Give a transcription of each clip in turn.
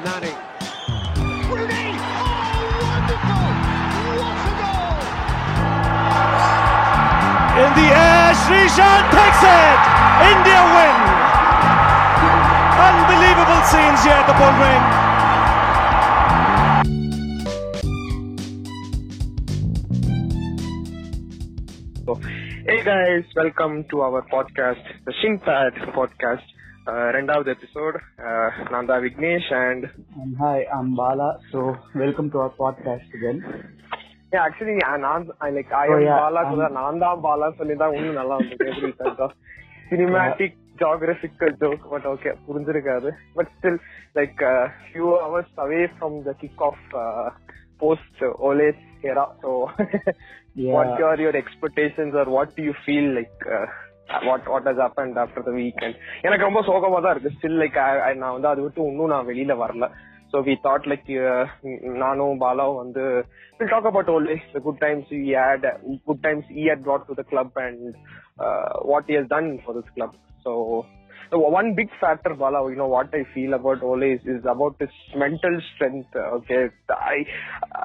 Nani. Rooney! Oh, wonderful! What a goal! In the air, Srishan takes it! India win! Unbelievable scenes here at the Bull Ring. Hey guys, welcome to our podcast, the Shinpad podcast. Uh, ரெண்டாவது episode நான் தான் Vignesh and And hi, I'm Bala. So welcome to our podcast again. Actually நான் like I Oh, yeah, Bala கூட um, நான் தான் பாலா சொல்லி தான் இன்னும் நல்லா வந்தது cinematic geographical joke but okay புரிஞ்சிருக்காது but still like few hours away from the kick off post Ole's era so Yeah. what are your expectations or what do you what what has happen after the weekend எனக்கு ரொம்ப சோகமா தான் இருக்கு still like நான் வந்து அது விட்டு இன்னும் நான் வெளியில வரல ஸோ வி தாட் லைக் நானும் பாலாவும் வந்து will talk about always the good times we had good times he had brought to the club and what is done for this club so so one big factor, Bala, you know what I feel about Ole is, is about his mental strength. Okay, I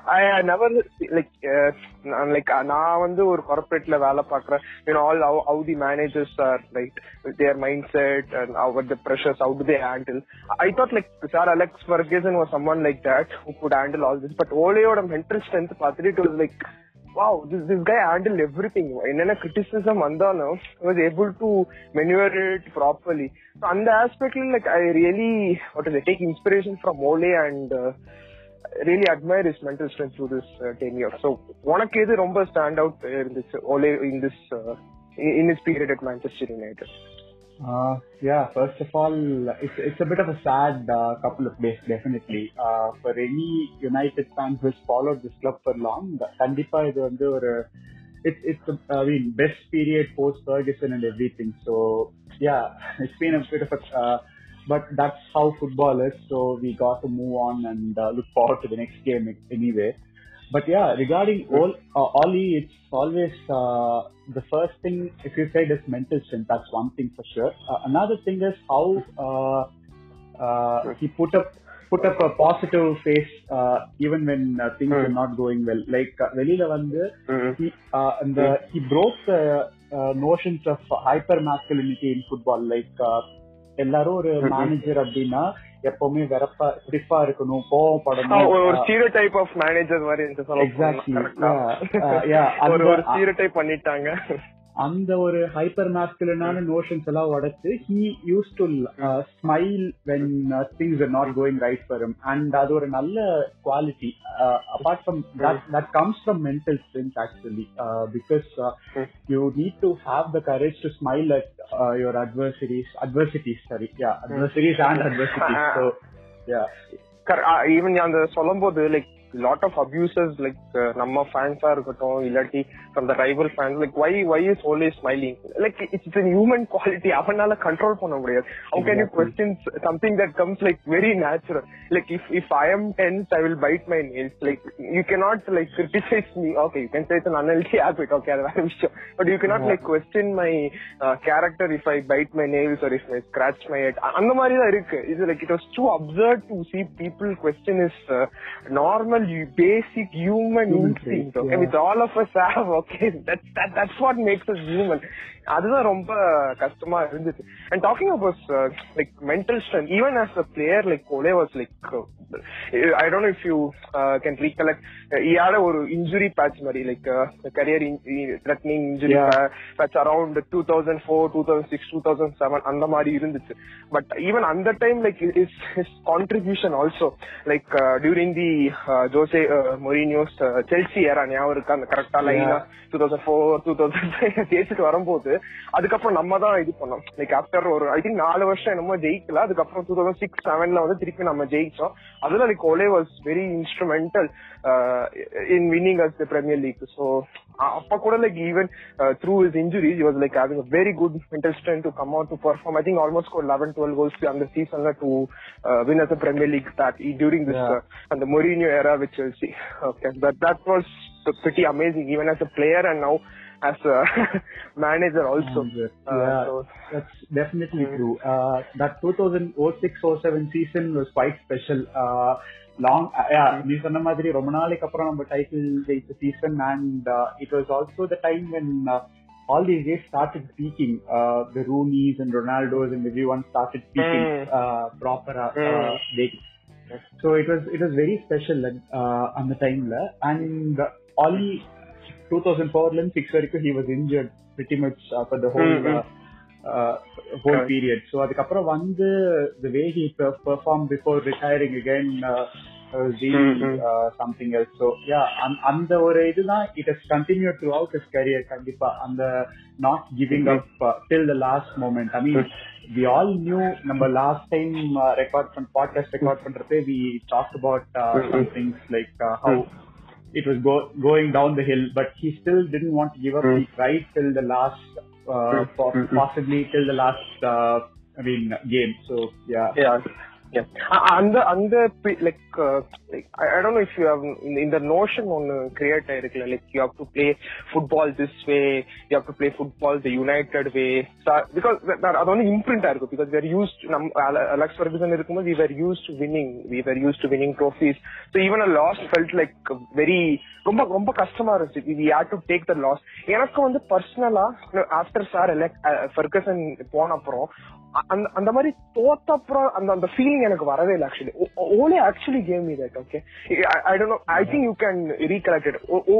I, I never like uh, நான் like நான் வந்து ஒரு கார்பரேட்ல வேலை பார்க்கறேன் you know all how, how the managers are like their mindset and how the pressures how do they handle I thought like Sir Alex Ferguson was someone like that who could handle all this but Oleயோட mental strength பார்த்துட்டு it was like wow, this this guy handled everything. என்னென்ன criticism வந்தாலும் he was able to maneuver it properly. So அந்த aspect like I really what is it take inspiration from Ole and uh, really admire his mental strength through this uh, tenure. So உனக்கு எது ரொம்ப stand out இருந்துச்சு Ole in this uh, in his period at Manchester United? Uh, yeah, first of all, it's it's a bit of a sad uh, couple of days, definitely. Uh, for any United fans who's followed this club for long, கண்டிப்பா இது வந்து ஒரு it's it's a, I mean best period post Ferguson and everything. So yeah, it's been a bit of a uh, but that's how football is. So we got to move on and uh, look forward to the next game anyway. But yeah, regarding all, uh, Ollie, it's always uh, the first thing, if you said is mental strength, that's one thing for sure. Uh, another thing is how uh, uh, he put up put up a positive face uh, even when uh, things Hmm. are not going well. Like uh, வெளியில வந்து Mm. he uh, and the, he broke the uh, notions of hyper masculinity in football. Like uh, எல்லாரும் ஒரு Mhm. Manager அப்படின்னா எப்பவுமே வெறப்பா ஸ்டிஃபா இருக்கணும் கோவப்படணும் ஒரு uh, stereotype of manager மாதிரி ஸ்டீரியோடைப் பண்ணிட்டாங்க. அந்த ஒரு ஹைப்பர் மாஸ்குலனான நோஷன்ஸ் எல்லாம் உடைச்சு he use to smile when things are not going right for him and அது ஒரு நல்ல quality apart from that comes from mental strength actually because you need to have the courage to smile at your adversaries adversities sorry adversaries and adversities so even அந்த சொல்லும் போது like lot of abuses like நம்ம ஃபேன்ஸா இருக்கட்டும் இல்லாட்டி from the rival fans like why why is only smiling like it's human quality அவனால control பண்ண முடியாது. How can you question something that comes like very natural like if if I am tense I will bite my nails like you cannot like criticise me okay you can say it's unhealthy habit okay அது வேற விஷயம். But you cannot like question my character if I bite my nails or if my scratch my head அந்த மாதிரி தான் இருக்கு. இது like it was to observe to see people question is normal basic human Human instinct trait, okay yeah. which all of us have okay that's that, that's what makes us human அதுதான் ரொம்ப கஷ்டமா இருந்துச்சு and talking about like mental strength even as a player like Cole was like I don't if you can recollect இயால ஒரு injury patch மாதிரி like career threatening injury. Patch around two thousand four two thousand six two thousand seven அந்த மாதிரி இருந்துச்சு. But even அந்த time like is his contribution also like during the Jose Mourinho's Chelsea era ஞாபகம் இருக்கா? அந்த கரெக்டா லைனா two thousand four two thousand five ஜெயிச்சுட்டு வரும்போது அதுக்கப்புறம் நம்ம தான் இது பண்ணோம். லைக் ஆஃப்டர் ஒரு ஐ திங்க் நாலு வருஷம் என்னமோ ஜெயிக்கல அதுக்கப்புறம் டூ தௌசண்ட் சிக்ஸ் செவன்ல வந்து திருப்பி நம்ம ஜெயிச்சோம். அதுல like Ole was very instrumental Uh, in winning us the Premier League. So Appa Koda, like even uh, through his injuries, he was like having a very good mental strength to come out to perform. I think almost scored 11, 12 goals on the season uh, to win us the Premier League that during this yeah. and the Mourinho era with Chelsea. Okay, but that was pretty amazing even as a player and now as a manager also. Manager. Uh, yeah, so. that's definitely mm. true. Uh, that 2006-07 season was quite special. Uh, long, uh, yeah, நீ சொன்ன மாதிரி ரொம்ப நாளைக்கு அப்புறம் நம்ம title ஜெயிச்ச season and it was also the time when all these guys started peaking. Uh, the Rooneys and Ronaldos and everyone started peaking Mm. uh, proper. Uh, Mm. they, so it was it was very special uh, on the time la. and Oli 2004 ல six வரைக்கும் he was injured pretty much uh, for the whole Mm, mm. uh, uh, whole Correct. period. So அதுக்கப்புறம் வந்து the way he per- performed before retiring again uh, was really Mm, mm. uh, something else. So yeah, அந்த- அந்த ஒரு இதுதான் it has continued throughout his career கண்டிப்பா அந்த not giving Mhm. up uh, till the last moment. I mean, we all knew நம்ம last time uh, record பண்ண podcast record பண்றப்பே we talked about uh, Mhm. some things like uh, how it was go, going down the hill, but he still didn't want to give Uh, mm-hmm. possibly till the last, uh, I mean, game. So yeah. Yeah. அந்த அந்த like I you have இந்த notion ஒன்னு create ஆயிருக்குல்ல like you have to play football this way you have to play football the United way அது வந்து imprint ஆயிருக்கும் because where use நம் இருக்கும்போது we were use to winning we use to winning trophies so even loss felt like very ரொம்ப ரொம்ப கஷ்டமா இருந்துச்சு we to take the loss எனக்கு வந்து பர்சனலா ஆஃப்டர் சார் எலெக்ட் போன அப்புறம் அந்த அந்த மாதிரி தோத்த அப்புறம் அந்த அந்த ஃபீலிங் எனக்கு வரவே இல்லை actually Ole actually came me that okay I don't know I think you can recollect it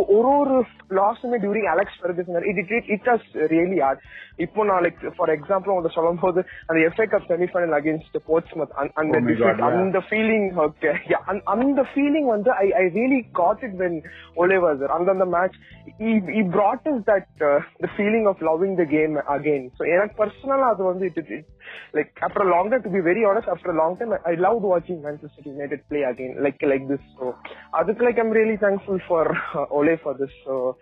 ஒரு ஒரு லாஸுமே during Alex Ferguson it it it has really hard இப்போ நான் லைக் ஃபார் எக்ஸாம்பிள் உங்க சொல்லும் போது அந்த FA cup semifinal against Portsmouth அந்த Oh defeat, yeah. அந்த ஃபீலிங் ஓகே அந்த ஃபீலிங் வந்து I I really got it when Ole was அந்த அந்த match he us that uh, the feeling of loving the game again. So எனக்கு பர்சனலா அது வந்து it, it, like after a long time to be very honest after a long time I, I loved watching Manchester United play again like like this so அதுக்கு like I'm really thankful for uh, Ole for this so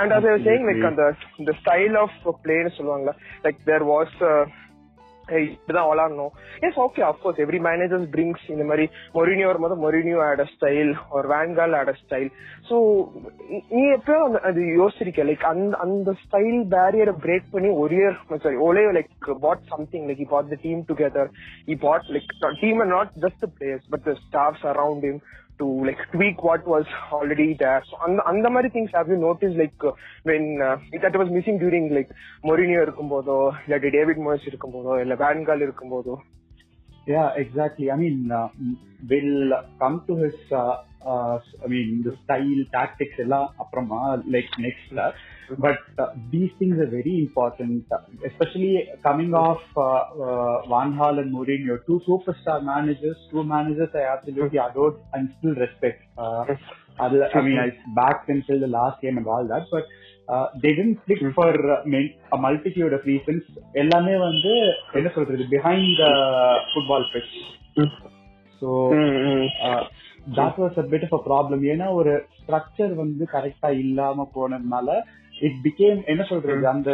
and as I was saying like அந்த the style of play னு சொல்லுவாங்கல்ல like there was uh, hey, இப்படிதான் விளாடணும். Yes okay of course every managers brings இந்த மாதிரி Mourinho வரும்போது Mourinho ஆட style ஒரு Van Gaal ஆட ஸ்டைல் ஸோ நீ எப்பயோ அந்த அது யோசிச்சிருக்க லைக் அந்த அந்த ஸ்டைல் பேரியரை பிரேக் பண்ணி ஒரியர் சாரி ஒரே like put something like he put the team together he put like team and not just players but the staffs around him to like tweak what was already there. So அந்த அந்த மாதிரி things have you noticed like uh, when uh, that was missing during like Mourinho இருக்கும்போதோ இல்லாட்டி David Moyes இருக்கும்போதோ இல்ல Van Gaal இருக்கும்போதோ Yeah, exactly. I mean, uh, we'll come to his, uh, uh, I mean, the style, tactics, ella aprama, like next. Uh, mm-hmm. But uh, these things are very important, uh, especially coming off uh, uh, Van Hal and Mourinho, two superstar managers, two managers I absolutely mm-hmm. adored and still respect. Uh, I mean, mm-hmm. I backed until the last game and all that, but uh, they didn't click for uh, main- a multitude of reasons. எல்லாமே வந்து என்ன சொல்றது behind the football pitch. So uh, that was a bit of a problem. ஏன்னா ஒரு structure வந்து கரெக்டா இல்லாம போனதுனால இட் பிகேம் என்ன சொல்றது அந்த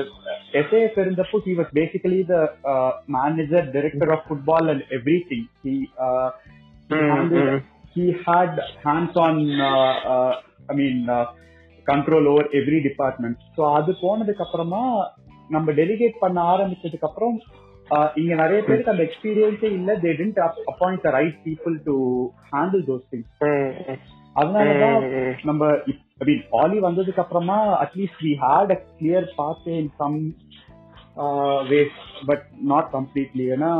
எஸ்ஏஎஃப் இருந்தப்போ he was basically the uh, manager director of football and everything he uh, he handled he had control over every department. So அது போனதுக்கு அப்புறமா நம்ம டெலிகேட் பண்ண ஆரம்பிச்சதுக்கு அப்புறம் இங்க நிறைய பேருக்கு அந்த எக்ஸ்பீரியன்ஸே இல்ல. They tend appoint the right people to handle those things அதனாலதான் நம்ம ஆலி வந்ததுக்கு அப்புறமா at least we had a clear path in some ways but not completely ஏன்னா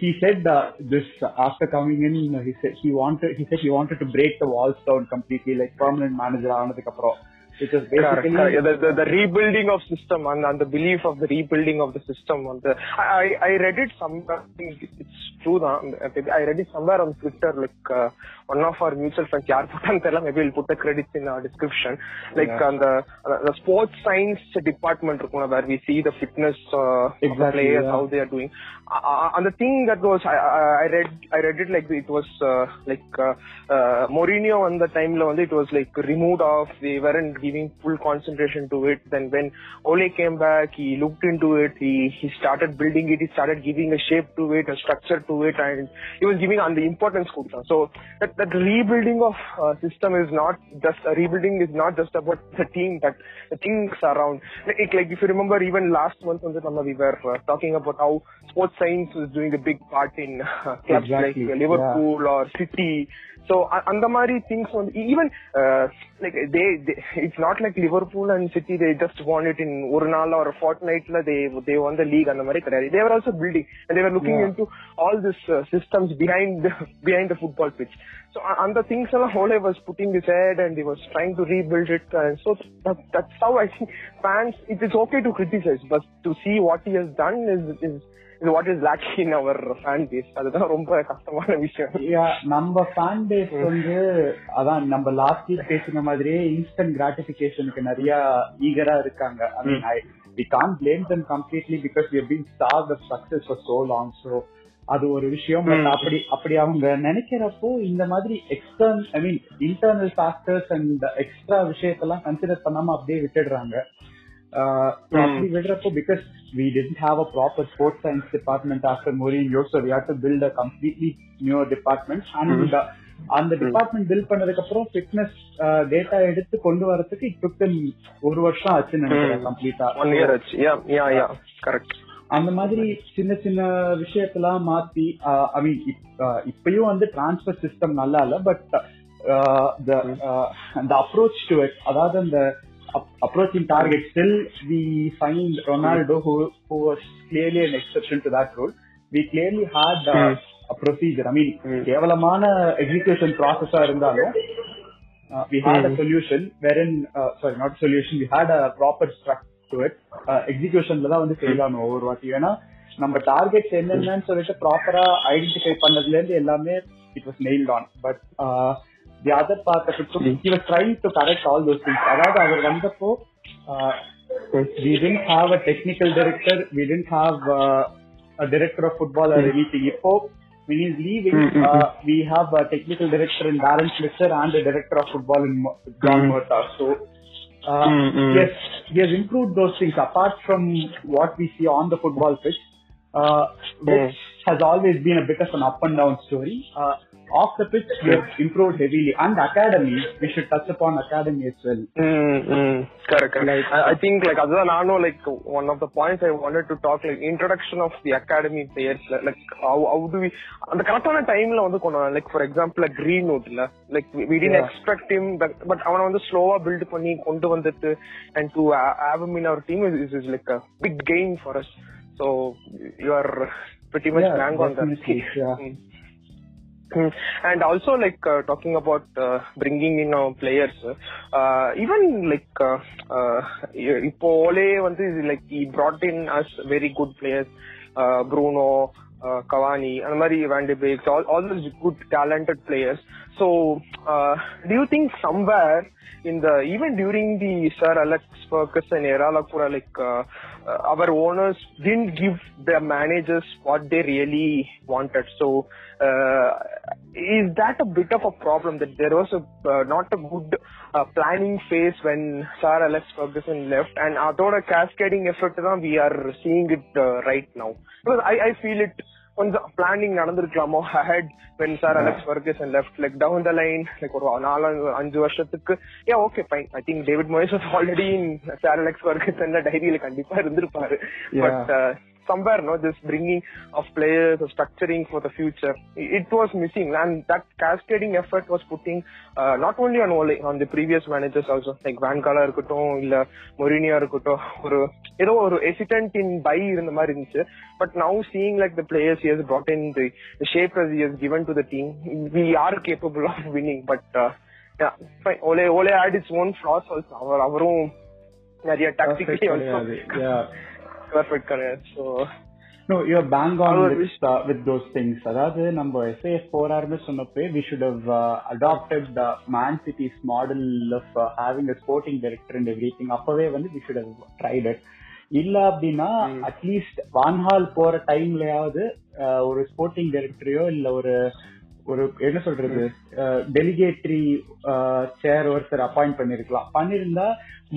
he said uh, this after coming in he said he wanted he said he wanted to break the walls down completely like permanent manager ஆனதுக்கு அப்புறம் because basically correct, correct. The, the, the, rebuilding of system and, and the belief of the rebuilding of the system on the I, I read it somewhere it's true I read it somewhere on Twitter like uh, one of our mutual friends yaar puttan maybe we'll put the credits in our description like yeah. on the uh, the sports science department where we see the fitness uh, exactly, players yeah. how they are doing uh, and the thing that was I, I read I read it like it was uh, like uh, uh, Mourinho on the time it was like removed off they weren't giving full concentration to it. Then when Ole came back, he looked into it. He he started building it. He started giving a shape to it, a structure to it, and he was giving on the importance it So that that rebuilding of uh, system is not just a rebuilding is not just about the team, but the things around. Like, like if you remember, even last month on the we were uh, talking about how sports science was doing a big part in uh, clubs exactly. like Liverpool yeah. or City So a- அந்த மாதிரி things வந்து even uh, like they, they it's not like Liverpool and City they just won it in ஒரு நாள் or a fortnightல they they won the league அந்த மாதிரி கிடையாது they were also building and they were looking Yeah. into all these uh, systems behind the, the so a- அந்த things எல்லாம் Ole was putting his head and he was trying to rebuild it and so that, that's how I think fans it is okay to criticize but to see what he has done is is is what is lacking in our fan base அதுதான் ரொம்ப கஷ்டமான விஷயம் நம்ம fan base வந்து அதான் நம்ம last week பேசின மாதிரியே இன்ஸ்டன்ட் கிராட்டிபிகேஷனுக்கு நிறைய ஈகரா இருக்காங்க I mean I we can blame them completely because we been starved of success for so long so அது ஒரு விஷயம். அப்படி அப்படி அவங்க நினைக்கிறப்போ இந்த மாதிரி extern I mean internal factors and extra விஷயத்தெல்லாம் கன்சிடர் பண்ணாம அப்படியே விட்டுடுறாங்க. அப்படி விடுறப்போ because we didn't have a proper sports science department after Mourinho, so we had to build a completely new department. And Mm. uh, அந்த department build பண்ணதுக்கு அப்புறம் fitness data எடுத்து கொண்டு வரதுக்கு இட்டு ஒரு வருஷம் ஆச்சுன்னு நினைக்கிறேன். கம்ப்ளீட்டா ஒன் இயர் ஆச்சு யா யா கரெக்ட் அந்த மாதிரி சின்ன சின்ன விஷயத்தெல்லாம் மாத்தி ஐ மீன் இப்பயும் வந்து டிரான்ஸ்பர் சிஸ்டம் நல்லா இல்ல but the approach to it அதாவது அந்த find Ronaldo who who was clearly an exception to that rule we clearly had uh, Mm. a procedure I mean Mm. கேவலமான process ஆ இருந்தாலும் uh, we had a Mm. solution wherein uh, sorry not solution we had a proper structure to it uh, executionல தான் வந்து fail ஆனோம் ஒவ்வொரு வாட்டி ஏன்னா நம்ம targets என்னென்னு சொல்லிட்டு ப்ராப்பரா ஐடென்டிஃபை பண்ணதுல இருந்து எல்லாமே it was nailed on but the other part of it he was trying to correct all those things அதாவது அவர் வந்தப்போ we didn't have a technical director we didn't have uh, a director of football or anything இப்போ when he's leaving Mm, mm, uh, we have a technical director in Darren Schlichter and a director of football in Mo- John Mm. Murtaugh so uh, Mm, mm. yes he has improved those things apart from what we see on the football pitch uh, which has always been a bit of an up and down story uh, off the pitch we have improved heavily and academy we should touch upon academy as well correct correct Like- I, I think like அதுதான் நானும் like one of the points I wanted to talk like introduction of the academy players like, like how how do we அந்த கரெக்டான டைம்ல வந்து கொண்டு வரணும். like for example like greenwood இல்ல like we, we didn't Yeah. expect him but but அவனை வந்து ஸ்லோவா build பண்ணி கொண்டு வந்துட்டு and to uh, have him in our team is, is, is like a big gain for us so you are pretty much Hmm. And also, like uh, talking about uh, bringing in our players, uh, even like uh, uh, Ole once is like he brought in us very good players, uh, Bruno, uh, Cavani, and Marie Van de Beek, all all those good talented players. So, uh, do you think somewhere in the even during the Sir Alex Ferguson era, like, like uh, our owners didn't give the managers what they really wanted. So, uh, is that a bit of a problem that there was a uh, not a good uh, planning phase when Sir Alex Ferguson left, and அதோட cascading effect தான் we are seeing it uh, right now. Because I I feel it கொஞ்சம் planning நடந்திருக்கலாமோ had when sir Alex Ferguson left like down the line like ஒரு நாலு அஞ்சு வருஷத்துக்கு. ஏ okay fine I think David Moyes already sir Alex Ferguson டைரியில கண்டிப்பா இருந்திருப்பாரு. But somewhere no this bringing of players or structuring for the future it was missing and that cascading effort was putting uh, not only on Ole on the previous managers also like Van Gaal இருக்கட்டும் இல்ல மொரினியா இருக்கட்டும் ஒரு ஏதோ ஒரு hesitant in buy இருந்த மாதிரி இருந்துச்சு but now seeing like the players he has brought in the, the shape as he has given to the team we are capable of winning but uh, yeah fine Ole Ole had its own flaws also அவர் அவரும் நிறைய tactically Perfect also கிடையாது. You're bang on Our with, uh, with those things. அதாவது நம்ம SAS போறாருன்னு சொன்னப்பே we should have uh, adopted the Man City's model of uh, having a sporting director and everything. அப்பவே வந்து we should have tried it. இல்ல அப்படின்னா at least வான்ஹால் போற டைம்லயாவது ஒரு sporting டைரக்டரையோ இல்ல ஒரு ஒரு என்ன சொல்றது டெலிகேட்டரி சேர் ஒருத்தர் அப்பாயிண்ட் பண்ணிருக்கலாம். பண்ணிருந்தா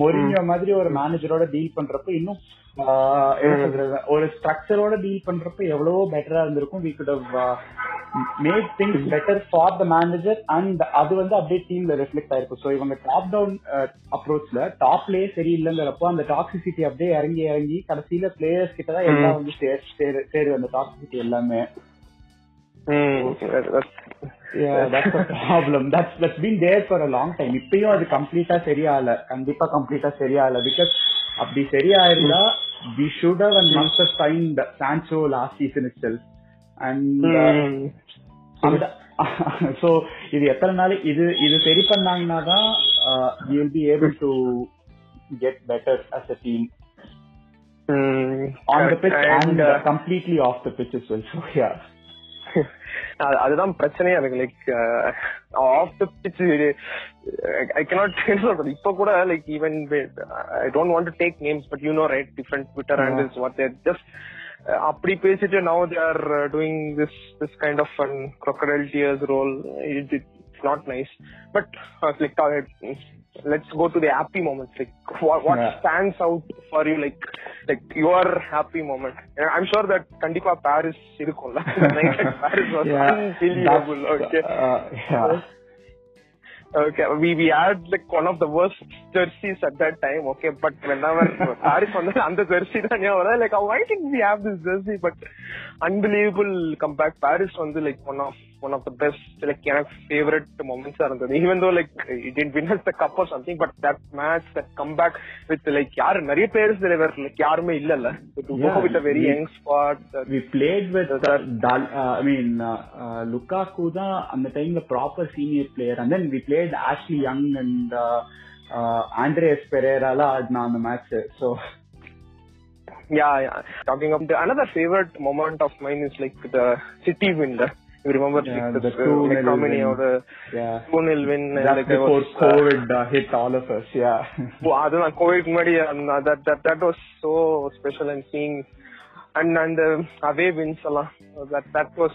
மொரினியோ மாதிரி ஒரு மேனேஜரோட டீல் பண்றப்ப இன்னும் என்ன சொல்றது ஒரு ஸ்ட்ரக்சரோட டீல் பண்றப்ப எவ்வளவோ பெட்டரா இருந்திருக்கும். We could made things better for the manager and அது வந்து அப்படியே டீம்ல ரிஃப்ளெக்ட் ஆயிருக்கும் ஸோ இவங்க டாப் டவுன் அப்ரோச்ல டாப்லயே சரியில்லைங்கிறப்போ அந்த டாக்ஸிசிட்டி அப்படியே இறங்கி இறங்கி கடைசியில பிளேயர்ஸ் கிட்ட தான் எல்லாம் வந்து சேர் சேரு சேரு அந்த டாக்ஸிசிட்டி எல்லாமே. That- that's- Yeah, that's a problem. That's that's been there for a long time. இப்பயும் அது கம்ப்ளீட்டா சரியாகல. கண்டிப்பா கம்ப்ளீட்டா சரியாகல. பிகாஸ் அப்படி சரியாயிருந்தா we should have and must have signed Sancho last season itself and so இது எத்தனை நாளைக்கு இது இது சரி பண்ணாங்கன்னா தான் will be able to get better as a team. On the pitch and completely off the pitch is well so yeah அதுதான் பிரச்சனையா இருக்கு like off the pitch I cannot என்ன சொல்றது இப்ப கூட like even I don't want to take names but you know right different Twitter handles what they're just அப்படி பேசிட்டு now they are doing this this kind of an crocodile tears roll it it's not nice but like let's go to the happy moments like what, what Yeah. stands out for you like like your happy moment And i'm sure that kandipa paris இருக்கும்ல paris was unbelievable okay okay we we had like one of the worst jerseys at that time okay but whenever paris வந்து அந்த jersey தான் ஞாபகம் like why did we have this jersey but unbelievable comeback paris வந்து like one of one of the best like எனக்கு favorite moments ஆ இருந்தது even though like it didn't win us the cup or something but that match that comeback with like யாரு நிறைய there were like யாருமே இல்லல்ல So uh, that- Dal, uh, I mean uh, uh, Lukaku தான் அந்த டைம்ல proper senior player and then we played Ashley Young and uh, uh, Andreas Pereira ல ஆடினா அந்த match so Yeah, yeah. Talking of the, another favorite moment of mine is like the city win. You remember yeah, like, the, the uh, two many or the yeah. two nil win uh, like uh, before was, COVID uh, hit all of us. Yeah. Oh, wow, COVID um, that that that was so special and seeing and and the away wins that that was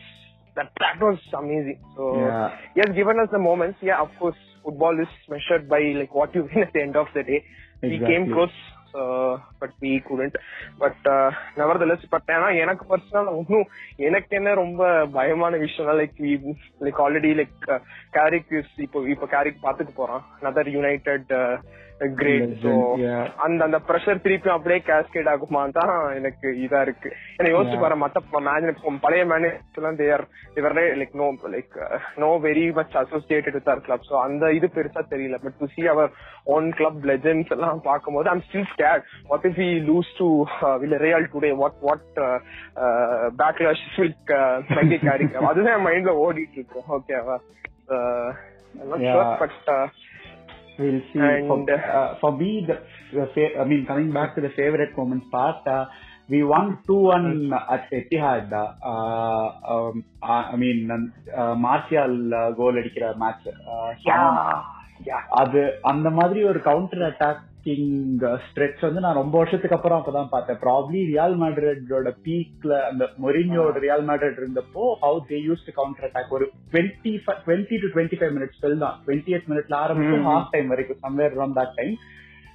that that was amazing. So yeah. he has given us the moments. Yeah, of course, football is measured by like what you win at the end of the day. Exactly. We came close Uh, but we we but never uh, but ஏன்னா எனக்கு personal இன்னும் எனக்கு என்ன ரொம்ப பயமான விஷயம்னா like like already like Carrick இப்போ இப்போ கேரிக் பாத்துட்டு போறான். Another United great yeah. அந்த அந்த ப்ரெஷர் திருப்பி அப்படியே கேஸ்கேட் ஆகுமா? தான் எனக்கு இதா இருக்கு. ஏன்னா யோசிச்சு. பாரு மத்த மேனேஜ் பழைய மேனேஜ் எல்லாம் தேர் இவர் like no like no very much associated with our club so அந்த இது பெருசா தெரியல. But to see our own club legends எல்லாம் பார்க்கும்போது I'm still scared what if we lose to Villarreal today what what backlash will மைக்கே Carrick அதுதான் என் மைண்ட்ல ஓடிட்டு இருக்கு. ஓகேவா. But We'll see. And- for, uh, for me, the, the fa- I mean, coming back to the favorite moments part, uh, we won 2-1 at Etihad. Uh, um, uh, I mean, uh, Martial uh, goal அடிக்கிற match அது அந்த மாதிரி ஒரு counter attacking stretch வந்து நான் ரொம்ப வருஷத்துக்கு அப்புறம் அப்பதான் பார்த்தேன். ப்ராப்ளி ரியால் மேட்ரிடோட பீக்ல அந்த மொரினியோட ரியால் மேட்ரிட் இருந்தப்போ how they use to counter attack ஒரு twenty twenty to twenty five minutes spell தான். டுவெண்ட்டி எயிட் மினிட்ல ஆரம்பிச்சு. ஹாஃப் டைம் வரைக்கும் somewhere around that time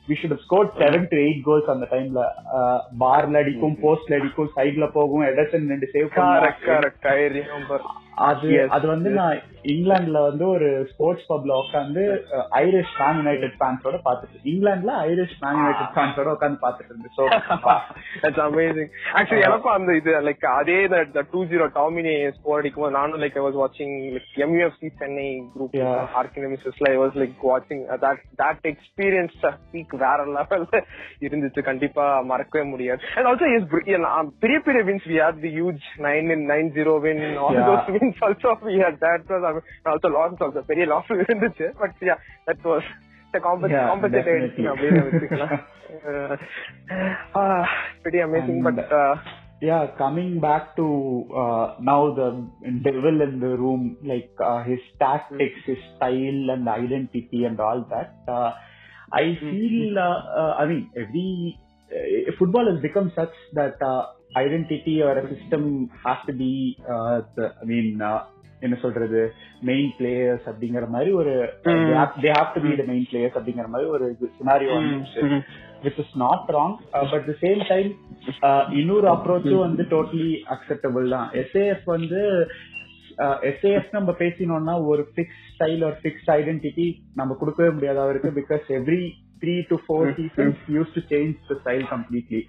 we should score seven to eight goals அந்த டைம்ல பார்ல அடிக்கும் போஸ்ட்ல அடிக்கும் சைட்ல போகும் எடர்சன் ரெண்டு சேவ் கரெக்ட் கரெக்ட் அது அது வந்து நான் இங்கிலாந்துல வந்து ஒரு ஸ்போர்ட்ஸ் பப்ல உட்காந்து ஐரிஷ் மேன் யுனைடெட் ஃபேன்ஸோட பாத்துட்டு இங்கிலாந்துல ஐரிஷ் மேன் யுனைடெட் ஃபேன்ஸோட உட்காந்து பாத்துட்டு இருந்தேன். சோ அமேசிங் ஆக்சுவலி எனக்கும் அந்த இது லைக் அதே டூ ஜீரோ டாமினி ஸ்கோர் அடிக்கும் போது நானும் லைக் ஐ வாஸ் வாட்சிங் லைக் எம்யூஎஃப்சி சென்னை குரூப். ஆர்கினமிசஸ்ல ஐ வாஸ் லைக் வாட்சிங் தட் தட் எக்ஸ்பீரியன்ஸ் பீக் வேற லெவல்ல இருந்துச்சு. கண்டிப்பா மறக்கவே முடியாது. அண்ட் ஆல்சோ இஸ் பெரிய பெரிய wins we had the huge nine nine zero win all Yeah. Those wins also we had that was also loss also பெரிய லாஸ் இருந்துச்சு but yeah that was Yeah, compensated definitely. அப்படின்னு வச்சுக்கலாம் uh, pretty amazing, And- but uh, yeah coming back to uh, now the devil in the room like uh, his tactics his style and identity and all that uh, i feel uh, uh, i mean every uh, football has become such that uh, identity or a system has to be uh, the i mean uh, என்ன சொல்றது? Main players அப்படிங்கிற மாதிரி ஒரு they have to be the main players அப்படிங்கிற மாதிரி ஒரு scenario which is not wrong but the same time இன்னொரு அப்ரோச்சும் வந்து டோட்டலி அக்செப்டபிள் தான். எஸ்ஏஎஃப் வந்து எஸ்ஏஎஃப் நம்ம பேசினோம்னா ஒரு ஃபிக்ஸ் ஸ்டைல் ஒரு ஃபிக்ஸ் ஐடென்டிட்டி நம்ம கொடுக்கவே முடியாது அவருக்கு because every three to four seasons use to change the style completely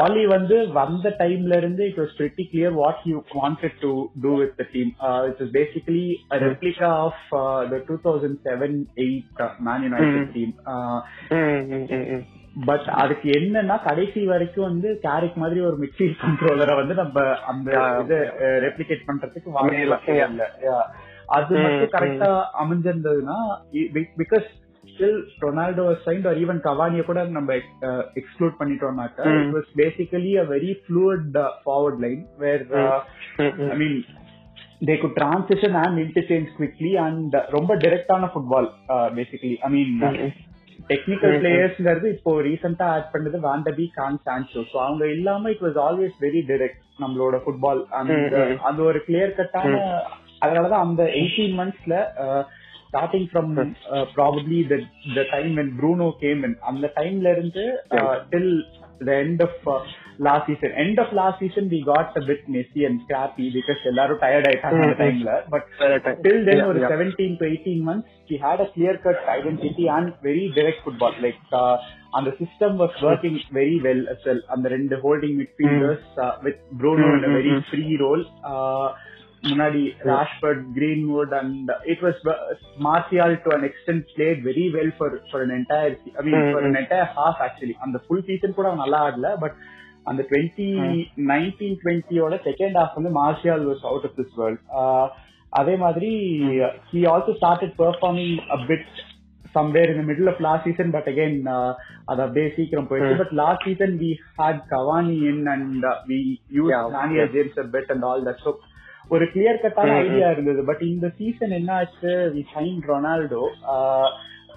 Ole வந்து வந்த டைம்ல இருந்து it was pretty clear what you wanted to do with the team it is basically replica of the two thousand seven eight man united team but அதுக்கு என்னன்னா கடைசி வரைக்கும் வந்து Garrick மாதிரி ஒரு மிக்சிங் கண்ட்ரோலரை வந்து நம்ம அந்த இது ரெப்ளிகேட் பண்றதுக்கு வாங்கல இல்ல. அது மட்டும் கரெக்டா அமைஞ்சிருந்ததுன்னா because still Ronaldo signed or even கவானிய கூட நம்ம exclude பண்ணிட்டோம்னாக்கா it was basically a very fluid forward line where I mean they could transition and interchange quickly and ரொம்ப டிரெக்டான football basically I mean technical பிளேயர்ஸ்ங்கிறது இப்போ ரீசெண்டா ஆட் பண்ணது வாண்டபி Khan Sancho so அவங்க இல்லாம it was always very direct நம்மளோட football அந்த அந்த ஒரு கிளியர் கட்டான அதனாலதான் அந்த எயிட்டீன் மந்த்ஸ்ல starting from probably the time when Bruno came in அந்த டைம்ல இருந்து till the end of last season end of last season we got bit messy and scrappy because எல்லாரும் டயர்ட் ஆயிட்டாங்க அந்த டைம்ல பட் டில் தென் ஒரு seventeen to eighteen months we had a clear cut identity and very direct football like அந்த system was working very well as well அந்த ரெண்டு holding midfielders with Bruno very free role முன்னாடி Rashford Greenwood and it was Martial to an extent played very well for for an entire I mean for an entire half actually அந்த full season கூட நல்லா ஆடல but அந்த twenty nineteen டுவெண்ட்டியோட second half வந்து Martial was out of this world அதே மாதிரி he also started performing a bit somewhere in middle of last season but again அது அப்படியே சீக்கிரம் போயிடுச்சு. But last season we had Cavani in and we use James bit and all that so ஒரு clear கட்டான idea இருந்தது. But இந்த season என்ன ஆச்சு? We sign Ronaldo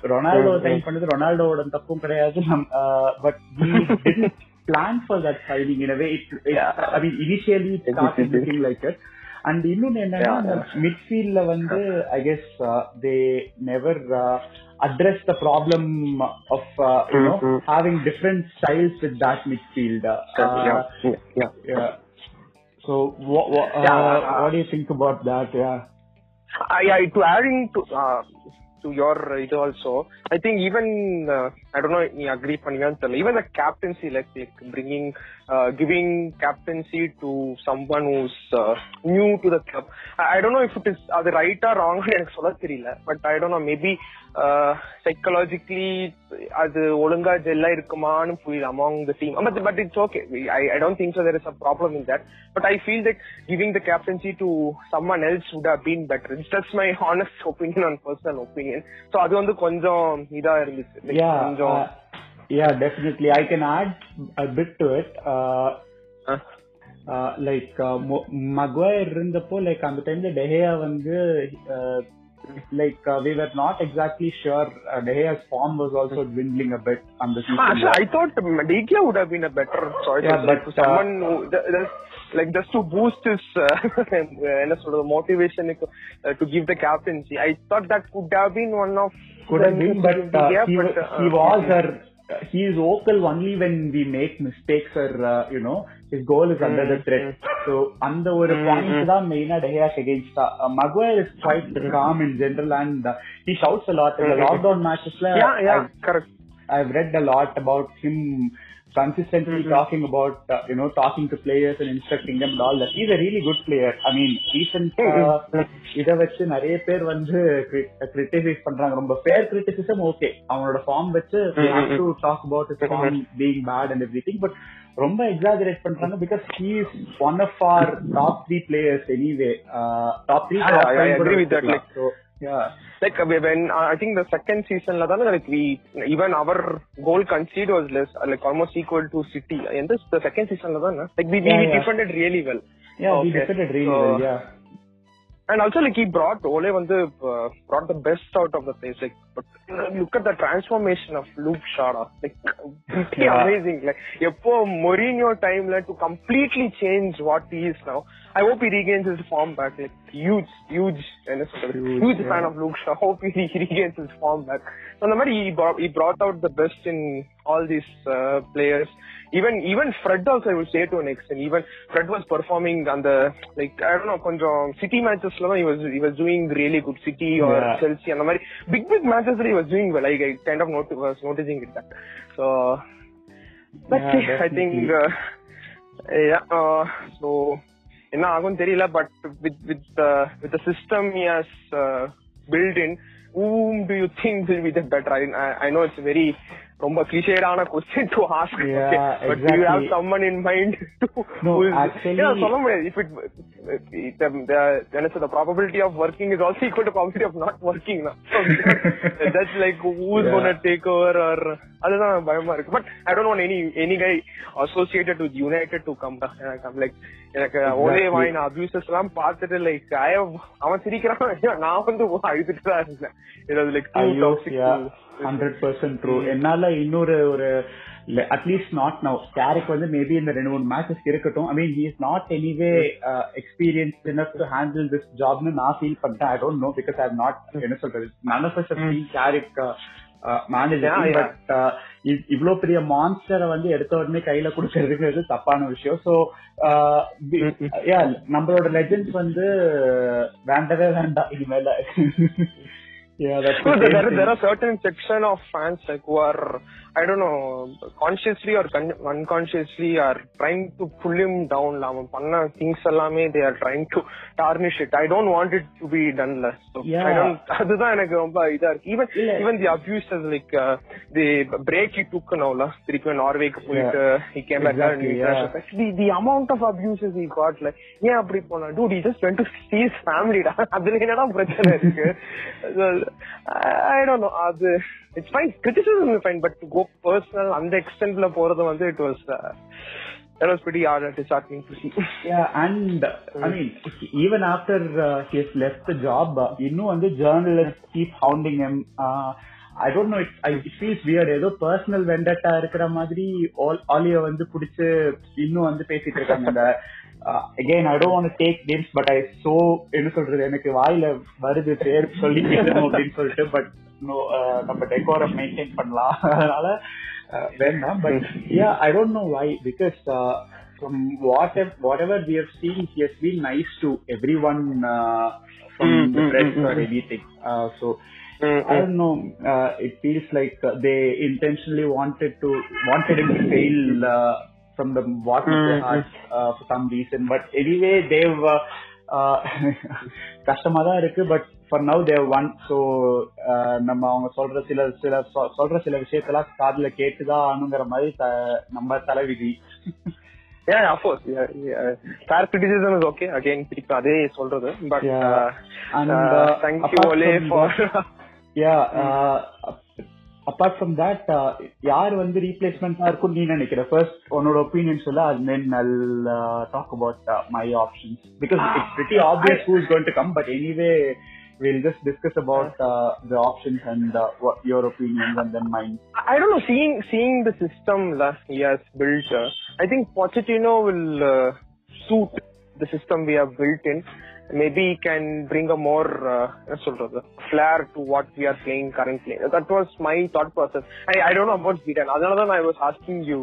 Ronaldo sign பண்ணது ரொனால்டோவோட தப்பும் கிடையாது. But plan for that signing in way it I mean initially like it and இன்னொன்னு என்னன்னா மிட்ஃபீல்ட்ல வந்து I guess they never address the problem of uh, you know mm-hmm. having different So what what, uh, yeah, what do you think about that? Yeah. yeah, to adding to uh, to your it also, I think even uh, I don't know you agree panniyan even the captaincy like, like bringing uh, giving captaincy to someone who's uh, new to the club. I, I don't know if it is அது right or wrong எனக்கு சொல்ல தெரியல but I don't know maybe psychologically அது ஒழுங்கா ஜெல்லா இருக்குமான்னு புரியல among the team but but it's okay I I don't think so there is a problem in that but I feel that giving the captaincy to someone else would have been better it's just my honest opinion on personal opinion so அது வந்து கொஞ்சம் இதா இருந்துச்சு. கொஞ்சம் yeah definitely. I can add a bit to it. Uh, like Maguire இருந்தப்போ like அந்த டைம்ல டெஹேயா வந்து like uh, we were not exactly sure uh, Dehea's form was also dwindling a bit on the season. Actually, I thought Digla would have been a better choice. Yeah, but like, someone who, like just to boost his uh, sort of motivation uh, to give the captaincy. I thought that could have been one of could have been, but, uh, he, but he was our he is vocal only when we make mistakes or uh, you know his goal is under the threat so அந்த ஒரு point தான் மெயினா De Gea's against Maguire is quite calm in general and he shouts a lot in the lockdown matchesல yeah yeah correct I've read a lot about him consistently mm-hmm. talking about uh, you know talking to players and instructing them and all that. He's a really good player. I mean recent இத வச்சு நிறைய பேர் வந்து criticise பண்றாங்க. ரொம்ப fair criticism okay அவனோட form வச்சு to talk about is form being bad and everything but ரொம்ப எக்ஸாஜரேட் பண்றாங்க because he is one of our top three players anyway top three Yeah, like uh, when uh, I think the second season la than like we even our goal conceded was less uh, like almost equal to City. And this the second season la than like we, yeah, we yeah. defended really well. Yeah, okay. we defended really so, well. Yeah. And also like he brought Ole on the uh, brought the best out of the place. Like but look at the transformation of Luke Shara. Like pretty yeah. amazing. Like Epo Mourinho timeline to completely change what he is now. I hope he regains his form back. Like huge, huge, என்ன சொல்றது, Huge, huge fan yeah. of Luke Shaw. Hope he, he regains his form back. So அந்த மாதிரி he brought, he brought out the best in all these uh, players. Even even Fred also I would say to an extent. Even Fred was performing on the like I don't know கொஞ்சம் city matches ல தான் he was he was doing really good city or Yeah. Chelsea அந்த மாதிரி big big matches he was doing well. Like I kind of not, was noticing it that. So that's Yeah, it. I think definitely. uh, yeah. Uh, so என்ன ஆகும் தெரியல but with with with the system has built in whom do you think will be the better I, I, I know it's very ரொம்ப கிளிஷேடான question to ask but you have exactly. someone in mind to No, who is- actually- yeah, சொல்ல முடியாது if it the, the, the, the probability of working is also equal to probability of not working now so that's like who's Yeah. gonna take over or அதுதான் பயமா இருக்கு but I don't want any any guy associated with United to come எனக்கு like எனக்கு ஒரே. வாயின் abuses எல்லாம் பார்த்துட்டு like I அவன் சிரிக்கிறான் நான் வந்து அழுதுட்டு தான் இருந்தேன் ஹண்ட்ரட் பர்சன்ட் ட்ரூ என்னால இன்னொரு ஒரு at least not now Carrick வந்து மேபி இந்த ரெண்டு மூணு மேட்சஸ் இருக்கட்டும். I mean he is not anyway experience enough to handle this ஜாப்னு நான் ஃபீல் பண்ணிட்டேன் I don't know because I not என்ன சொல்றது? None of us manager. But இவ்ளோ பெரிய மான்ஸ்டரை வந்து எடுத்த உடனே கையில கொடுக்கறதுங்கிறது தப்பான விஷயம். சோ யா நம்மளோட லெஜெண்ட்ஸ் வந்து வேண்டவே வேண்டாம் இனிமேல Yeah, that's No, there, thing. there are certain section of fans like who are I don't know consciously or con- unconsciously are trying to pull him down. அவன் பண்ண things எல்லாமே they are trying to tarnish it. I don't want it to be done less. So Yeah. I don't. அதுதான் எனக்கு ரொம்ப இதா இருக்கு. Even இல்ல. even the abuses like uh, the break he took நவுல திருப்பி நார்வேக்கு போயிட்டு he came back and Exactly, international yeah. the the amount of abuses he got like ஏன் அப்படி போனா dude he just went to see his family டா அதுல என்னடா பிரச்சனை இருக்கு ஐ டோன்ட் நோ அது it's fine criticism is fine but to go personal அந்த எக்ஸ்டென்ட்ல போறது வந்து it was that was pretty hard disheartening to see Yeah, and uh, I mean, even after uh, he has left the job, uh, இன்னும் வந்து journalists keep hounding him. Uh, I don't know, it, I, it feels weird. ஏதோ personal vendetta இருக்கிற மாதிரி ஆலிய வந்து புடிச்சு இன்னும் வந்து பேசிட்டு இருக்காங்க இந்த Again I don't want take names but I so என்ன சொல்றது எனக்கு வாயில வருது பேர் சொல்லி கேட்கணும் அப்படின்னு சொல்லிட்டு பட் நம்ம டெக்கோரம் மெயின்டைன் பண்ணலாம் அதனால uh, வேண்டாம் but yeah I don't know why because from whatever whatever we have seen, he has been nice to everyone uh, from Mm, the mm, press mm, or mm. anything. Uh, so Mm, I don't know. Uh, it feels like uh, they intentionally wanted to wanted him to fail uh, from the bottom of their Mm, heart uh, for some reason. But anyway, they've uh, uh, கஷ்டமா தான் இருக்கு but for now they've won so நம்ம அவங்க சொல்ற சில சில சொல்ற சில விஷயத்தெல்லாம் காதுல கேட்டுதான் ஆனுங்கிற மாதிரி நம்ம தலைவிதி yeah of course yeah, yeah. fair criticism is okay again அதே சொல்றது but Yeah. uh, And, uh, uh, thank you Ole for yeah apart from that யார் வந்து ரீப்ளேஸ்மெண்டா இருக்கும் நீ நினைக்கிற ஃபர்ஸ்ட் உன்னோட ஒப்பீனியன் சொல்ல அது then I'll talk about my options because it's pretty obvious who is going to come but anyway we'll just discuss about uh, the options and uh, what your opinions and then mine. I don't know. Seeing seeing the system that he has built, uh, I think Pochettino will uh, suit the system we have built in. Maybe he can bring a more uh, என்ன சொல்றது, flair to what we are playing currently. That was my thought process. I, I don't know about Zidane. அதனால தான் I was asking you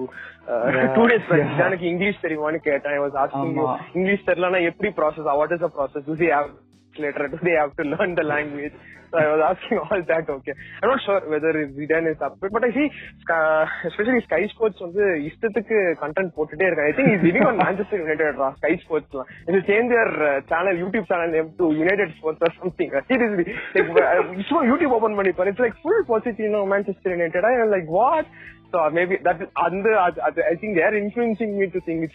uh, Yeah, two days back. yeah. Zidaneக்கு English தெரியுமான்னு கேட்டேன். I was asking you ஆமா. English தெரியலனா எப்படி process? What is the process? Do they have later? Do they have to learn the language? So I was asking all that. Okay, I'm not sure whether Zidane is up, to it, but I see, uh, especially Sky Sports வந்து இஷ்டத்துக்கு content போட்டுட்டே இருக்காங்க. I think he's living on Manchester United raw, Sky Sports லாம். They should change their uh, channel, YouTube channel name to United Sports or something. Seriously, like uh, சும்மா YouTube open பண்ணி பாரு. It's like full Pochettino Manchester United. I'm like what? So uh, maybe that is அந்த அது- அது I think they are influencing me to think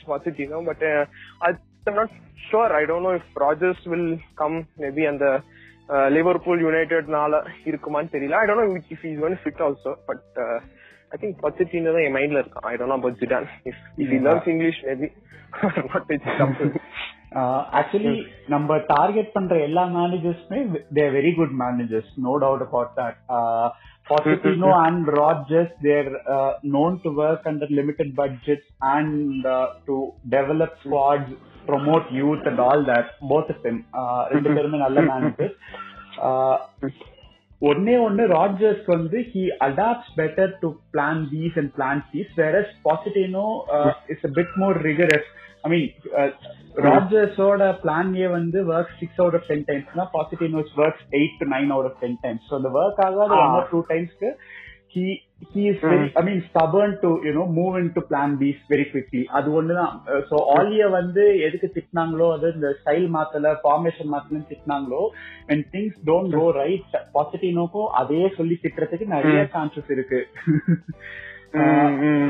uh, I'm not sure. I don't know if Rogers will come maybe and the uh, Liverpool United நால இருக்குமான்னு தெரியல. I don't know if he's going to fit also, but uh, I think Pochettino தான் என் மைண்ட்ல இருக்கான். I don't know about Zidane. If, if he Yeah. learns English maybe. not it's up to him. Actually நம்ம target பண்ற எல்லா மேனேஜர்ஸ்மே they very good managers no doubt about that Rodgers, they're uh, known to work under limited budgets and uh, to develop squads promote youth and all that both of them ரெண்டு பேருமே நல்ல மேனேஜர்ஸ் ஒன்னே ஒன்னு Rodgers வந்து he adapts better to plan B's and plan C's வேற Pochettino it's a bit more rigorous I mean ராஜர்ஸோட plan A வந்து work six out of ten டைம்ஸ்னா Pochettino's works eight to nine out of ten times so அந்த work ஆகாத one or two டைம்ஸ்க்கு he he is very i mean stubborn to you know move into plan b very quickly அது ஒண்ணுதான் so ஆலிய வந்து எதுக்கு திட்டினாங்களோ அது இந்த ஸ்டைல் மாத்தல ஃபார்மேஷன் மாத்தலன்னு திட்டினாங்களோ when things don't go right பாசிட்டினோக்கும் அதே சொல்லி திட்டுறதுக்கு நிறைய சான்சஸ் இருக்கு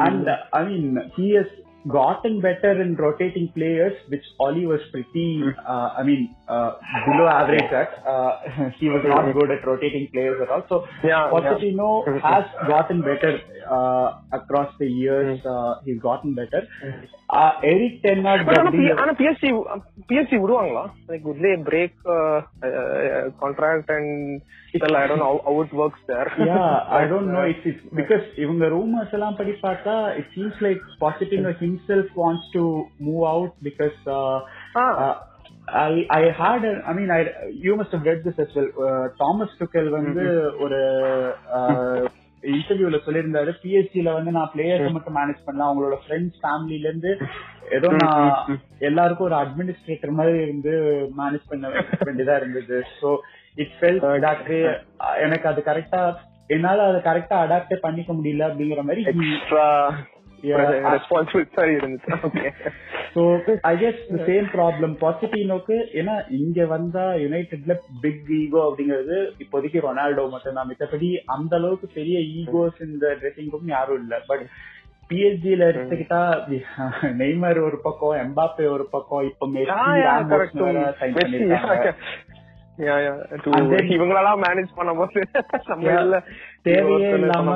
and i mean he has gotten better in rotating players, which Oli was pretty, uh, I mean, uh, below average at. Uh, he was not good at rotating players at all. So, Yeah, Pochettino has gotten better uh, across the years. Uh, he's gotten better. Uh, Eric Ten Hag but ஆனா got the- P- ஆனா BSc BSc விடுவாங்களா like would they break contract and well i don't know how, how it works there yeah, I don't know. It's, it's because இவங்க rumours எல்லாம் படி பார்த்தா it seems like Pochettino himself wants to move out because uh, Ah. uh, I I had a, I mean I you must have read this as well. Uh, Thomas Tuchel வந்து ஒரு இன்டர்வியூல சொல்லியிருந்தாரு. பிஎஸ்சில வந்து நான் பிளேயர்ஸ் மட்டும் manage பண்ணலாம். அவங்களோட ஃப்ரெண்ட்ஸ் ஃபேமிலில இருந்து ஏதோ நான் எல்லாருக்கும் ஒரு அட்மினிஸ்ட்ரேட்டர் மாதிரி இருந்து மேனேஜ் பண்ண வேண்டியதா இருந்தது. ஸோ இட் ஃபெல் எனக்கு அது கரெக்டா என்னால அதை கரெக்டா அடாப்டே பண்ணிக்க முடியல அப்படிங்கிற மாதிரி. ரெஸ்பான்சிபிள் சரி இருந்துச்சு okay so I guess the same problem பாசிட்டினோக்கு ஏன்னா இங்க வந்தா யுனைடெட்ல பிக் ஈகோ அப்படிங்கிறது இப்போதைக்கு ரொனால்டோ மட்டும் தான் மித்தபடி அந்த அளவுக்கு பெரிய ஈகோஸ் இந்த ட்ரெஸ்ஸிங் ரூம் யாரும் இல்ல. பட் பிஎஸ்ஜில எடுத்துக்கிட்டா நெய்மர் ஒரு பக்கம் எம்பாப்பே ஒரு பக்கம் இப்ப then- இவங்களெல்லாம் மேனேஜ் பண்ணும்போது நம்ம தேவையே இல்லாம.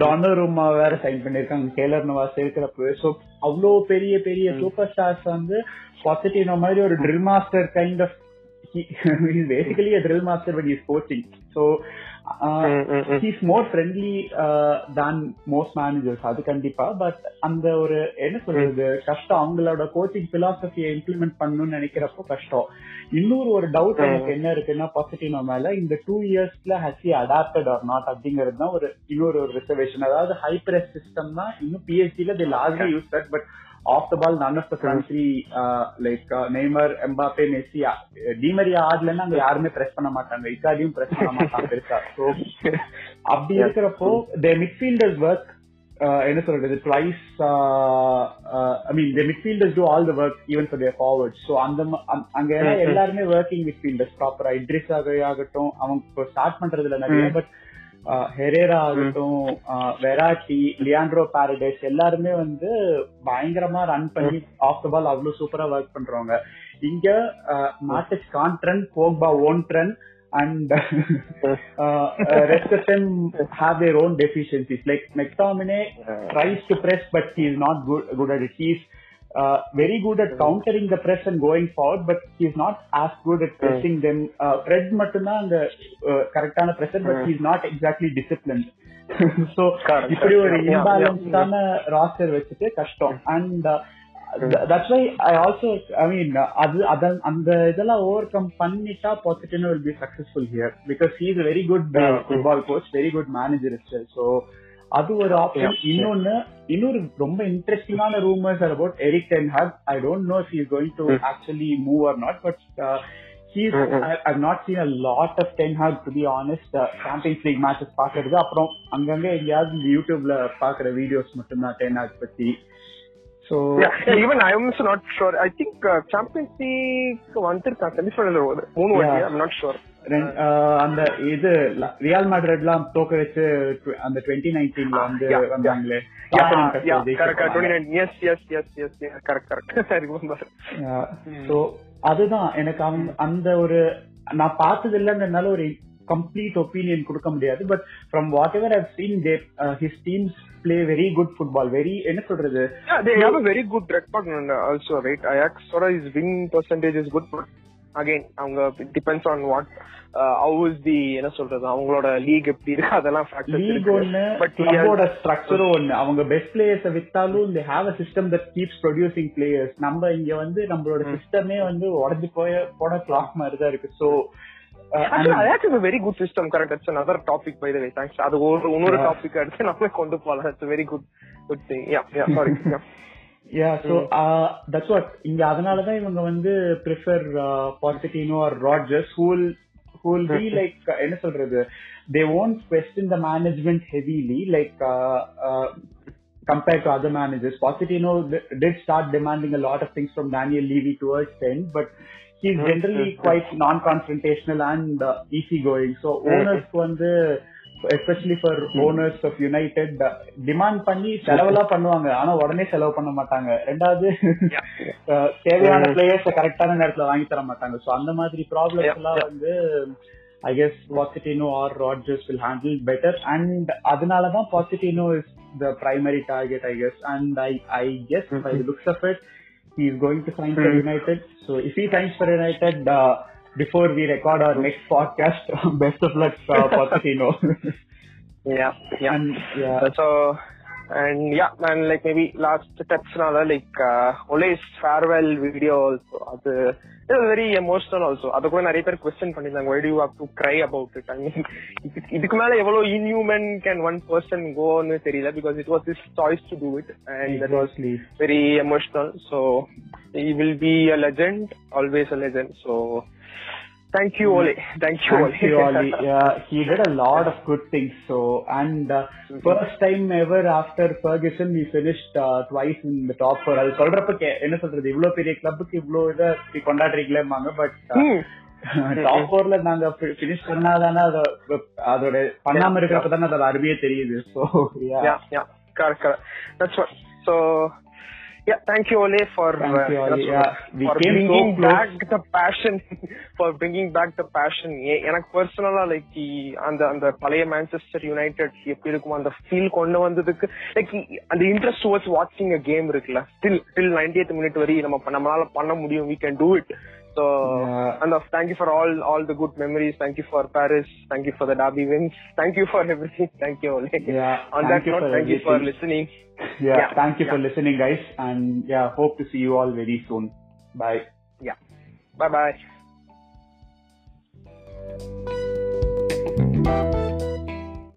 டானருமா வேற சைன் பண்ணிருக்காங்க கேலர் நவாஸ் இருக்கிறப்ப சோ அவ்வளோ பெரிய பெரிய சூப்பர் ஸ்டார்ஸ் வந்து பாசிட்டிவ் மாதிரி ஒரு drill master kind of basically drill master but is coaching so hmm. He's more friendly தான் மோஸ்ட் மேனேஜர்ஸ் அது கண்டிப்பா. பட் அந்த ஒரு என்ன சொல்றது கஷ்டம் அவங்களோட கோச்சிங் பிலாசபியை இம்ப்ளிமெண்ட் பண்ணணும்னு நினைக்கிறப்போ கஷ்டம். இன்னொரு ஒரு டவுட் எனக்கு என்ன இருக்குன்னா பாசிட்டிவ் மேல இந்த டூ இயர்ஸ்ல ஹஸ் அடாப்டட் ஆர் நாட் அப்படிங்கிறது தான் ஒரு இன்னொரு ஒரு ரிசர்வேஷன் அதாவது ஹை பிரஸ் சிஸ்டம் தான் இன்னும் பிஎஸ்சில the largely use of the ball none of the country like Neymar Mbappe Messi Di Maria ஆடலன்னா அங்க யாருமே பிரஸ் பண்ண மாட்டாங்க. இக்காடியும் பிரஸ் பண்ண மாட்டாங்க. பெருசா ஸோ அப்படி இருக்கிறப்போ த மிட்ஃபீல்டர்ஸ் ஒர்க் என்ன சொல்றது? Twice I mean the midfielders do all the work even for their forward so அந்த அங்க- எல்லாம் எல்லாருமே ஒர்க்கிங் மிட்ஃபீல்டர்ஸ் ப்ராப்பரா இட்ரிஸ் ஆகட்டும் அவங்க ஸ்டார்ட் பண்றதுல நிறைய பட் ஹெரேரா ஆகட்டும் வெராட்டி லியாண்ட்ரோ பாரடைஸ் எல்லாருமே வந்து பயங்கரமா ரன் பண்ணி ஆஃப் த பால் அவ்வளவு சூப்பரா ஒர்க் பண்றவங்க. இங்க மாட்டஸ் கான்ட்ரன் போக்பா ஓன் ட்ரன் and uh, uh, rest of them have their own deficiencies. Like McTominay tries to press, but he's not good uh, very good at countering the press and going forward, but he's not as good at pressing them. Uh, Fred மட்டும்தான் அந்த கரெக்டான but he's not exactly disciplined. so Correct, இப்படி ஒரு. இம்பேலன்ஸான roster வச்சுட்டு கஷ்டம் and that's why I also I mean அது அத அந்த இதெல்லாம் ஓவர் கம் பண்ணிட்டா positive will be successful here because he is very good football coach very good manager so அது ஒரு ஆப்ஷன் இன்னொன்னு இன்னொரு ரொம்ப இன்ட்ரெஸ்டிங்கான rumours about Erik ten Hag I don't know is is going to actually move or not but I've not seen a lot of Ten Hag to be honest. Uh, Champions League matches பாக்குறது அப்புறம் அங்கங்க எங்கேயாவது யூடியூப்ல பாக்குற videos மட்டும்தான் ten Hag பத்தி so Yeah, yeah, even I am also not sure. I think uh, Champions League வந்திருக்கான் semifinal மூணு வாட்டி. I'm not sure. அந்த இது ரியல் மேட்ரிட்லாம் தோக்க வச்சு அந்த டுவெண்ட்டி நைன்டீன்ல வந்து. வந்தாங்களே Yeah, Catherine yeah, Cup ஜெயிச்சு correct, correct. போனாங்க. 29. Yes, yes, yes, yes, yes. Correct, correct. I remember. So அதுதான் எனக்கு அந்த ஒரு நான் பார்த்தது இல்லைன்றதுனால ஒரு கம்ப்ளீட் ஒப்பீனியன் கொடுக்க முடியாது but from whatever I've seen they his teams play very good football very என்ன சொல்றது they have a very good record and, uh, also, right? Ajax, of his win percentage is good, but again அவங்க depends on what how is the என்ன சொல்றது அவங்களோட league எப்படி இருக்கு அதெல்லாம் league ஒன்னு கிளப்போட ஸ்ட்ரக்சரும் ஒன்னு அவங்க best players வித்தாலும் they have a system that keeps producing players நம்ம இங்க வந்து நம்மளோட சிஸ்டமே வந்து உடஞ்சு போய போன கிளாக் மாதிரி தான் இருக்கு so very good system correct it's another topic by the way thanks அது ஒரு இன்னொரு டாபிக் எடுத்து நம்ம கொண்டு போலாம். It's very good good thing yeah yeah sorry yeah so that's what இங்க அதனால தான் இவங்க வந்து prefer Pochettino or Rodgers who'll who'll be like என்ன சொல்றது they won't question the management heavily like compared to other managers. Pochettino did start demanding a lot of things from Daniel Levy towards the end, but he's generally quite non-confrontational and uh, easygoing. So owners வந்து especially for owners of United demand பண்ணி செலவெல்லாம் பண்ணுவாங்க. ஆனா உடனே செலவு பண்ண மாட்டாங்க. ரெண்டாவது தேவையான பிளேயர்ஸ் கரெக்டான நேரத்துல வாங்கி தர மாட்டாங்க. சோ அந்த மாதிரி ப்ராப்ளம்ஸ் எல்லாம் வந்து I guess Pochettino or Rodgers will handle better and அதனாலதான் Pochettino is the primary target I guess and I I guess by looks of it he is going to sign for United. So if he signs for United, uh, before we record our next podcast, best of luck, uh, Pochettino. yeah, yeah. And, yeah. So, and yeah, and like maybe last steps now, like uh, Ole's farewell video also. அது it was very emotional also. அது கூட நிறைய பேர் question பண்ணிருந்தாங்க why do you have to cry about it? I mean, இதுக்கு மேல எவ்வளவு inhuman can one person go னு தெரியல because it was his choice to do it and that was Exactly. very emotional. So he will be a legend, always a legend. So thank you, Ole. Thank you, Ole. Thank you, Oli. Yeah, he did a lot of good things. So, and uh, first time ever after Ferguson, we finished uh, twice in the top four. அது சொல்றப்ப என்ன சொல்றது இவ்வளவு பெரிய கிளப்புக்கு இவ்வளவு இதை இப்படி கொண்டாடுறீங்களேம்பாங்க but Hmm. Top ஃபோர்ல நாங்க பினிஷ் பண்ணாதானே அத அதோட பண்ணாம இருக்கிறப்ப தானே அதோட அருமையே தெரியுது so yeah, yeah, correct, correct. So, yeah, thank you, Ole, for Thank you, Ole. Yeah, for so bringing close. back the passion, for bringing back the passion. எனக்கு பர்சனலா லைக் அந்த அந்த பழைய மான்செஸ்டர் யுனைடெட் எப்படி இருக்கும் அந்த ஃபீல் கொண்டு வந்ததுக்கு லைக் அந்த இன்ட்ரெஸ்ட் டுவர்ட்ஸ் வாட்சிங் அ கேம் இருக்குல்ல ஸ்டில் டில் நைன்டி மினிட் வரை நம்ம நம்மளால பண்ண முடியும் we can do it so Yeah. and of, thank you for all all the good memories. Thank you for paris. Thank you for the derby wins. Thank you for everything. Thank you Ole. Yeah, on thank that you note for thank you for listening. Yeah, Yeah, thank you for listening, guys, and yeah, hope to see you all very soon. Bye. yeah. Bye bye